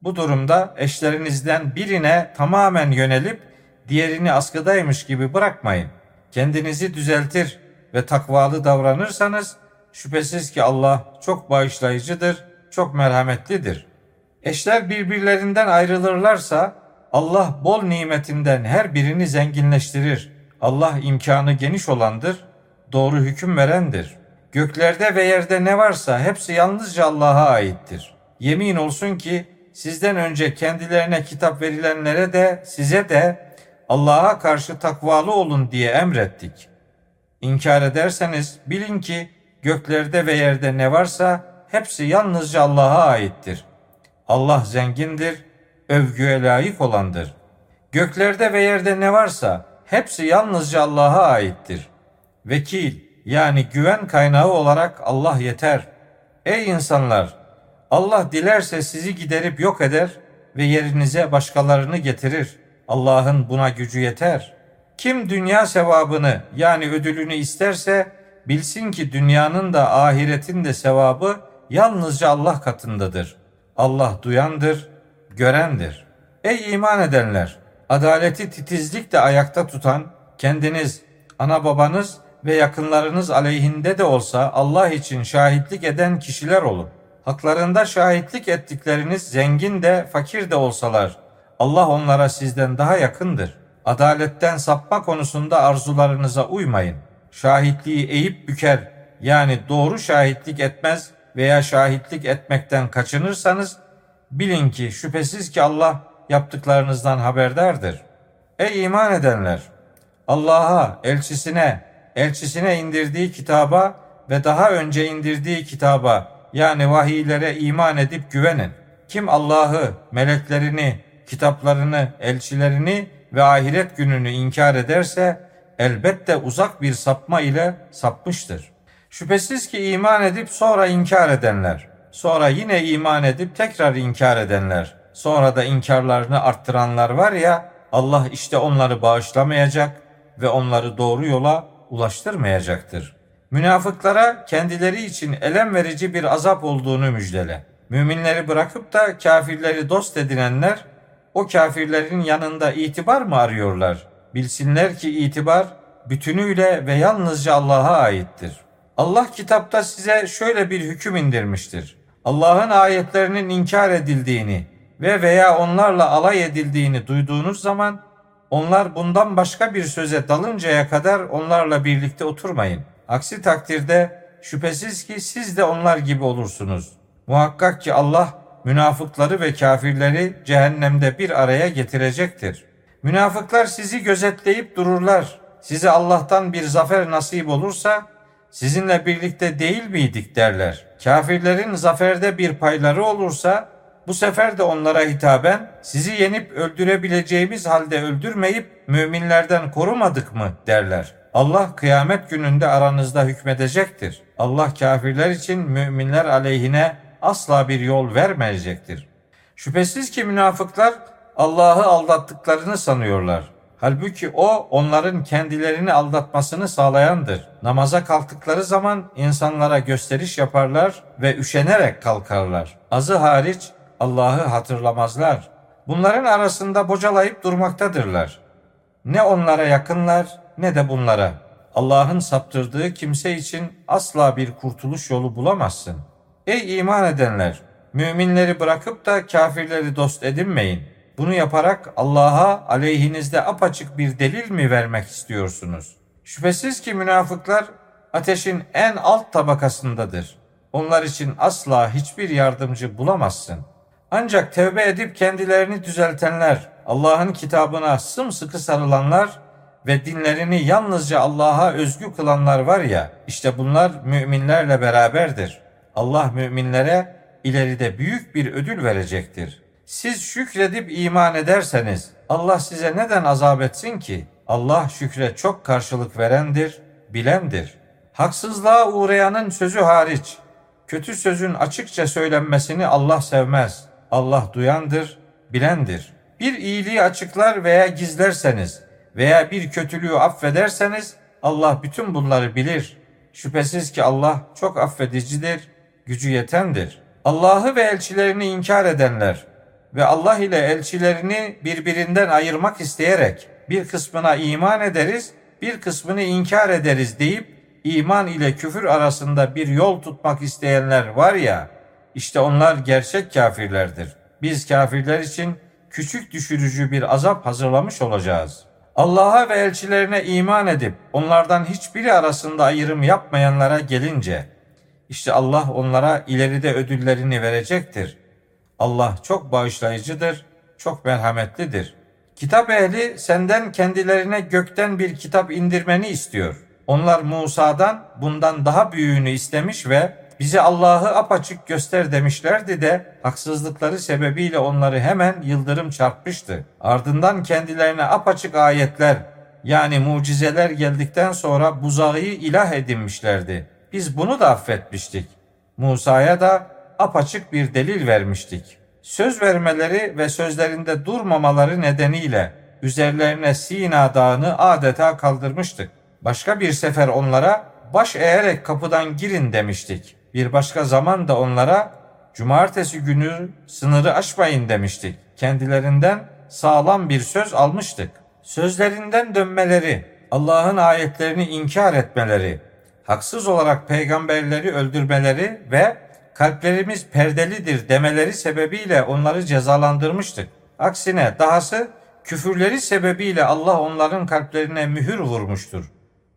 Bu durumda eşlerinizden birine tamamen yönelip diğerini askıdaymış gibi bırakmayın. Kendinizi düzeltir ve takvalı davranırsanız şüphesiz ki Allah çok bağışlayıcıdır, çok merhametlidir. Eşler birbirlerinden ayrılırlarsa Allah bol nimetinden her birini zenginleştirir. Allah imkanı geniş olandır, doğru hüküm verendir. Göklerde ve yerde ne varsa hepsi yalnızca Allah'a aittir. Yemin olsun ki sizden önce kendilerine kitap verilenlere de size de Allah'a karşı takvalı olun diye emrettik. İnkar ederseniz bilin ki göklerde ve yerde ne varsa hepsi yalnızca Allah'a aittir. Allah zengindir, övgüye layık olandır. Göklerde ve yerde ne varsa hepsi yalnızca Allah'a aittir. Vekil yani güven kaynağı olarak Allah yeter. Ey insanlar! Allah dilerse sizi giderip yok eder ve yerinize başkalarını getirir. Allah'ın buna gücü yeter. Kim dünya sevabını yani ödülünü isterse bilsin ki dünyanın da ahiretin de sevabı yalnızca Allah katındadır. Allah duyandır, görendir. Ey iman edenler! Adaleti titizlikle ayakta tutan, kendiniz, ana babanız ve yakınlarınız aleyhinde de olsa Allah için şahitlik eden kişiler olun. Haklarında şahitlik ettikleriniz zengin de fakir de olsalar Allah onlara sizden daha yakındır. Adaletten sapma konusunda arzularınıza uymayın. Şahitliği eğip büker yani doğru şahitlik etmez veya şahitlik etmekten kaçınırsanız Bilin ki şüphesiz ki Allah yaptıklarınızdan haberdardır. Ey iman edenler! Allah'a, elçisine, elçisine indirdiği kitaba ve daha önce indirdiği kitaba yani vahiylere iman edip güvenin. Kim Allah'ı, meleklerini, kitaplarını, elçilerini ve ahiret gününü inkar ederse elbette uzak bir sapma ile sapmıştır. Şüphesiz ki iman edip sonra inkar edenler, sonra yine iman edip tekrar inkar edenler, sonra da inkarlarını arttıranlar var ya, Allah işte onları bağışlamayacak ve onları doğru yola ulaştırmayacaktır. Münafıklara kendileri için elem verici bir azap olduğunu müjdele. Müminleri bırakıp da kafirleri dost edinenler o kafirlerin yanında itibar mı arıyorlar? Bilsinler ki itibar bütünüyle ve yalnızca Allah'a aittir. Allah kitapta size şöyle bir hüküm indirmiştir. Allah'ın ayetlerinin inkar edildiğini ve veya onlarla alay edildiğini duyduğunuz zaman onlar bundan başka bir söze dalıncaya kadar onlarla birlikte oturmayın. Aksi takdirde şüphesiz ki siz de onlar gibi olursunuz. Muhakkak ki Allah münafıkları ve kafirleri cehennemde bir araya getirecektir. Münafıklar sizi gözetleyip dururlar. Size Allah'tan bir zafer nasip olursa sizinle birlikte değil miydik derler. Kafirlerin zaferde bir payları olursa bu sefer de onlara hitaben sizi yenip öldürebileceğimiz halde öldürmeyip müminlerden korumadık mı derler. Allah kıyamet gününde aranızda hükmedecektir. Allah kafirler için müminler aleyhine asla bir yol vermeyecektir. Şüphesiz ki münafıklar Allah'ı aldattıklarını sanıyorlar. Halbuki o onların kendilerini aldatmasını sağlayandır. Namaza kalktıkları zaman insanlara gösteriş yaparlar ve üşenerek kalkarlar. Azı hariç Allah'ı hatırlamazlar. Bunların arasında bocalayıp durmaktadırlar. Ne onlara yakınlar ne de bunlara. Allah'ın saptırdığı kimse için asla bir kurtuluş yolu bulamazsın. Ey iman edenler! Müminleri bırakıp da kafirleri dost edinmeyin. Bunu yaparak Allah'a aleyhinizde apaçık bir delil mi vermek istiyorsunuz? Şüphesiz ki münafıklar ateşin en alt tabakasındadır. Onlar için asla hiçbir yardımcı bulamazsın. Ancak tevbe edip kendilerini düzeltenler, Allah'ın kitabına sımsıkı sarılanlar ve dinlerini yalnızca Allah'a özgü kılanlar var ya, işte bunlar müminlerle beraberdir. Allah müminlere ileride büyük bir ödül verecektir. Siz şükredip iman ederseniz Allah size neden azap etsin ki? Allah şükre çok karşılık verendir, bilendir. Haksızlığa uğrayanın sözü hariç, kötü sözün açıkça söylenmesini Allah sevmez. Allah duyandır, bilendir. Bir iyiliği açıklar veya gizlerseniz veya bir kötülüğü affederseniz Allah bütün bunları bilir. Şüphesiz ki Allah çok affedicidir, gücü yetendir. Allah'ı ve elçilerini inkar edenler ve Allah ile elçilerini birbirinden ayırmak isteyerek bir kısmına iman ederiz, bir kısmını inkar ederiz deyip iman ile küfür arasında bir yol tutmak isteyenler var ya, işte onlar gerçek kafirlerdir. Biz kafirler için küçük düşürücü bir azap hazırlamış olacağız. Allah'a ve elçilerine iman edip onlardan hiçbiri arasında ayrım yapmayanlara gelince işte Allah onlara ileride ödüllerini verecektir. Allah çok bağışlayıcıdır, çok merhametlidir. Kitap ehli senden kendilerine gökten bir kitap indirmeni istiyor. Onlar Musa'dan bundan daha büyüğünü istemiş ve bize Allah'ı apaçık göster demişlerdi de haksızlıkları sebebiyle onları hemen yıldırım çarpmıştı. Ardından kendilerine apaçık ayetler yani mucizeler geldikten sonra buzağı ilah edinmişlerdi. Biz bunu da affetmiştik. Musa'ya da apaçık bir delil vermiştik. Söz vermeleri ve sözlerinde durmamaları nedeniyle üzerlerine Sina Dağı'nı adeta kaldırmıştık. Başka bir sefer onlara baş eğerek kapıdan girin demiştik. Bir başka zaman da onlara cumartesi günü sınırı aşmayın demiştik. Kendilerinden sağlam bir söz almıştık. Sözlerinden dönmeleri, Allah'ın ayetlerini inkar etmeleri, haksız olarak peygamberleri öldürmeleri ve kalplerimiz perdelidir demeleri sebebiyle onları cezalandırmıştık. Aksine dahası küfürleri sebebiyle Allah onların kalplerine mühür vurmuştur.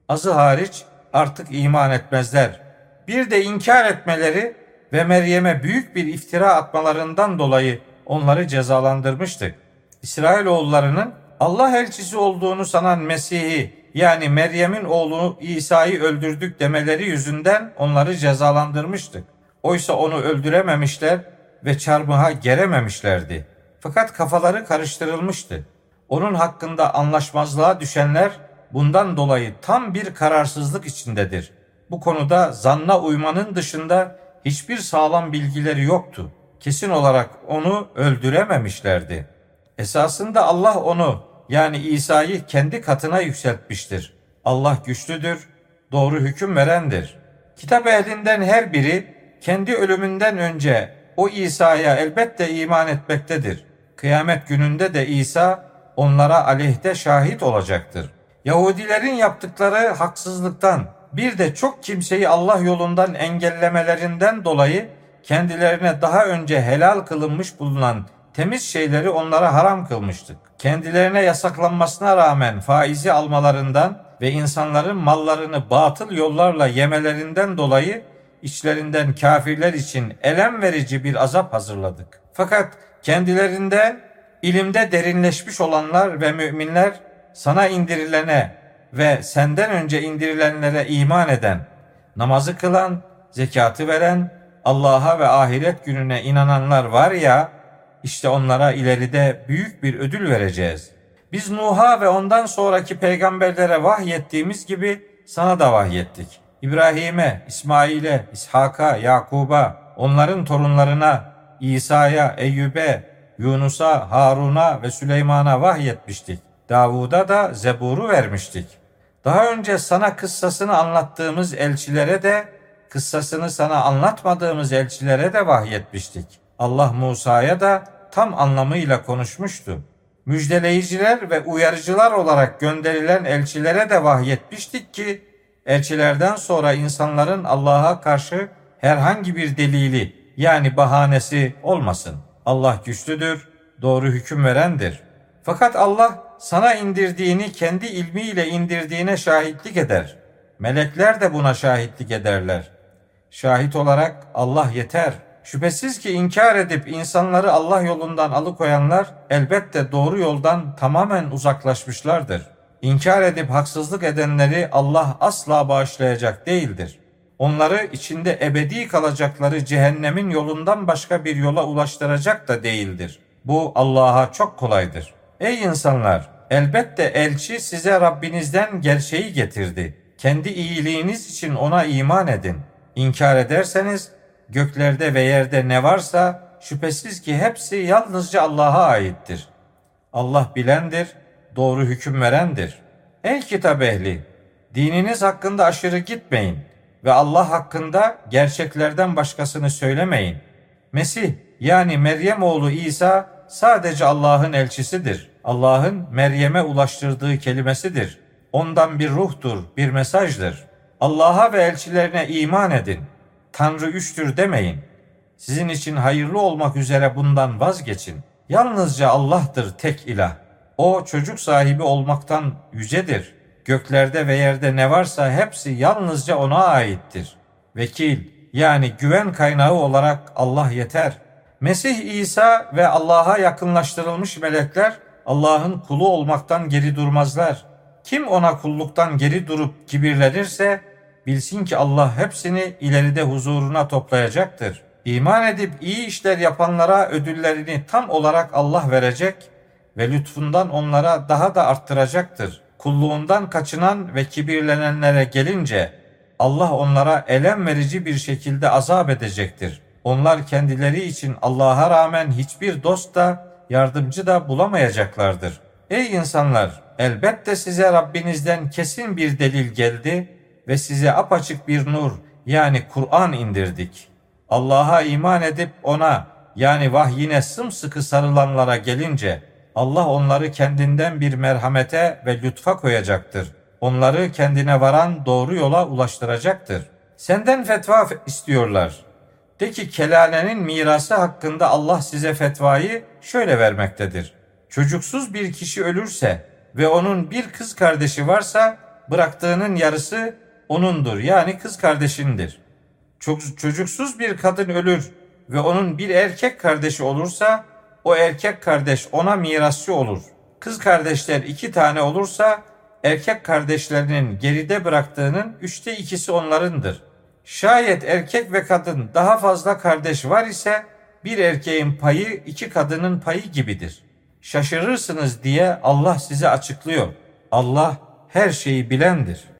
Azı hariç artık iman etmezler. Bir de inkar etmeleri ve Meryem'e büyük bir iftira atmalarından dolayı onları cezalandırmıştık. İsrailoğullarının Allah elçisi olduğunu sanan Mesih'i yani Meryem'in oğlu İsa'yı öldürdük demeleri yüzünden onları cezalandırmıştık. Oysa onu öldürememişler ve çarmıha gerememişlerdi. Fakat kafaları karıştırılmıştı. Onun hakkında anlaşmazlığa düşenler bundan dolayı tam bir kararsızlık içindedir. Bu konuda zanna uymanın dışında hiçbir sağlam bilgileri yoktu. Kesin olarak onu öldürememişlerdi. Esasında Allah onu yani İsa'yı kendi katına yükseltmiştir. Allah güçlüdür, doğru hüküm verendir. Kitap ehlinden her biri kendi ölümünden önce o İsa'ya elbette iman etmektedir. Kıyamet gününde de İsa onlara aleyhte şahit olacaktır. Yahudilerin yaptıkları haksızlıktan bir de çok kimseyi Allah yolundan engellemelerinden dolayı kendilerine daha önce helal kılınmış bulunan temiz şeyleri onlara haram kılmıştık. Kendilerine yasaklanmasına rağmen faizi almalarından ve insanların mallarını batıl yollarla yemelerinden dolayı içlerinden kafirler için elem verici bir azap hazırladık. Fakat kendilerinden ilimde derinleşmiş olanlar ve müminler sana indirilene ve senden önce indirilenlere iman eden, namazı kılan, zekatı veren, Allah'a ve ahiret gününe inananlar var ya, işte onlara ileride büyük bir ödül vereceğiz. Biz Nuh'a ve ondan sonraki peygamberlere vahyettiğimiz gibi sana da vahyettik. İbrahim'e, İsmail'e, İshak'a, Yakub'a, onların torunlarına, İsa'ya, Eyyub'e, Yunus'a, Harun'a ve Süleyman'a vahyetmiştik. Davud'a da Zebur'u vermiştik. Daha önce sana kıssasını anlattığımız elçilere de, kıssasını sana anlatmadığımız elçilere de vahyetmiştik. Allah Musa'ya da tam anlamıyla konuşmuştu. Müjdeleyiciler ve uyarıcılar olarak gönderilen elçilere de vahyetmiştik ki, elçilerden sonra insanların Allah'a karşı herhangi bir delili yani bahanesi olmasın. Allah güçlüdür, doğru hüküm verendir. Fakat Allah sana indirdiğini kendi ilmiyle indirdiğine şahitlik eder. Melekler de buna şahitlik ederler. Şahit olarak Allah yeter. Şüphesiz ki inkar edip insanları Allah yolundan alıkoyanlar elbette doğru yoldan tamamen uzaklaşmışlardır. İnkar edip haksızlık edenleri Allah asla bağışlayacak değildir. Onları içinde ebedi kalacakları cehennemin yolundan başka bir yola ulaştıracak da değildir. Bu Allah'a çok kolaydır. Ey insanlar! Elbette elçi size Rabbinizden gerçeği getirdi. Kendi iyiliğiniz için ona iman edin. İnkar ederseniz göklerde ve yerde ne varsa şüphesiz ki hepsi yalnızca Allah'a aittir. Allah bilendir, doğru hüküm verendir. Ey kitap ehli! Dininiz hakkında aşırı gitmeyin ve Allah hakkında gerçeklerden başkasını söylemeyin. Mesih yani Meryem oğlu İsa sadece Allah'ın elçisidir. Allah'ın Meryem'e ulaştırdığı kelimesidir. Ondan bir ruhtur, bir mesajdır. Allah'a ve elçilerine iman edin. Tanrı üçtür demeyin. Sizin için hayırlı olmak üzere bundan vazgeçin. Yalnızca Allah'tır tek ilah. O çocuk sahibi olmaktan yücedir. Göklerde ve yerde ne varsa hepsi yalnızca ona aittir. Vekil yani güven kaynağı olarak Allah yeter. Mesih İsa ve Allah'a yakınlaştırılmış melekler Allah'ın kulu olmaktan geri durmazlar. Kim ona kulluktan geri durup kibirlenirse bilsin ki Allah hepsini ileride huzuruna toplayacaktır. İman edip iyi işler yapanlara ödüllerini tam olarak Allah verecek ve lütfundan onlara daha da arttıracaktır. Kulluğundan kaçınan ve kibirlenenlere gelince Allah onlara elem verici bir şekilde azap edecektir. Onlar kendileri için Allah'a rağmen hiçbir dost da yardımcı da bulamayacaklardır. Ey insanlar! Elbette size Rabbinizden kesin bir delil geldi ve size apaçık bir nur yani Kur'an indirdik. Allah'a iman edip ona yani vahyine sımsıkı sarılanlara gelince Allah onları kendinden bir merhamete ve lütfa koyacaktır. Onları kendine varan doğru yola ulaştıracaktır. Senden fetva istiyorlar. De ki kelalenin mirası hakkında Allah size fetvayı şöyle vermektedir. Çocuksuz bir kişi ölürse ve onun bir kız kardeşi varsa bıraktığının yarısı onundur yani kız kardeşindir. Çocuksuz bir kadın ölür ve onun bir erkek kardeşi olursa o erkek kardeş ona mirasçı olur. Kız kardeşler iki tane olursa erkek kardeşlerinin geride bıraktığının üçte ikisi onlarındır. Şayet erkek ve kadın daha fazla kardeş var ise bir erkeğin payı iki kadının payı gibidir. Şaşırırsınız diye Allah size açıklıyor. Allah her şeyi bilendir.''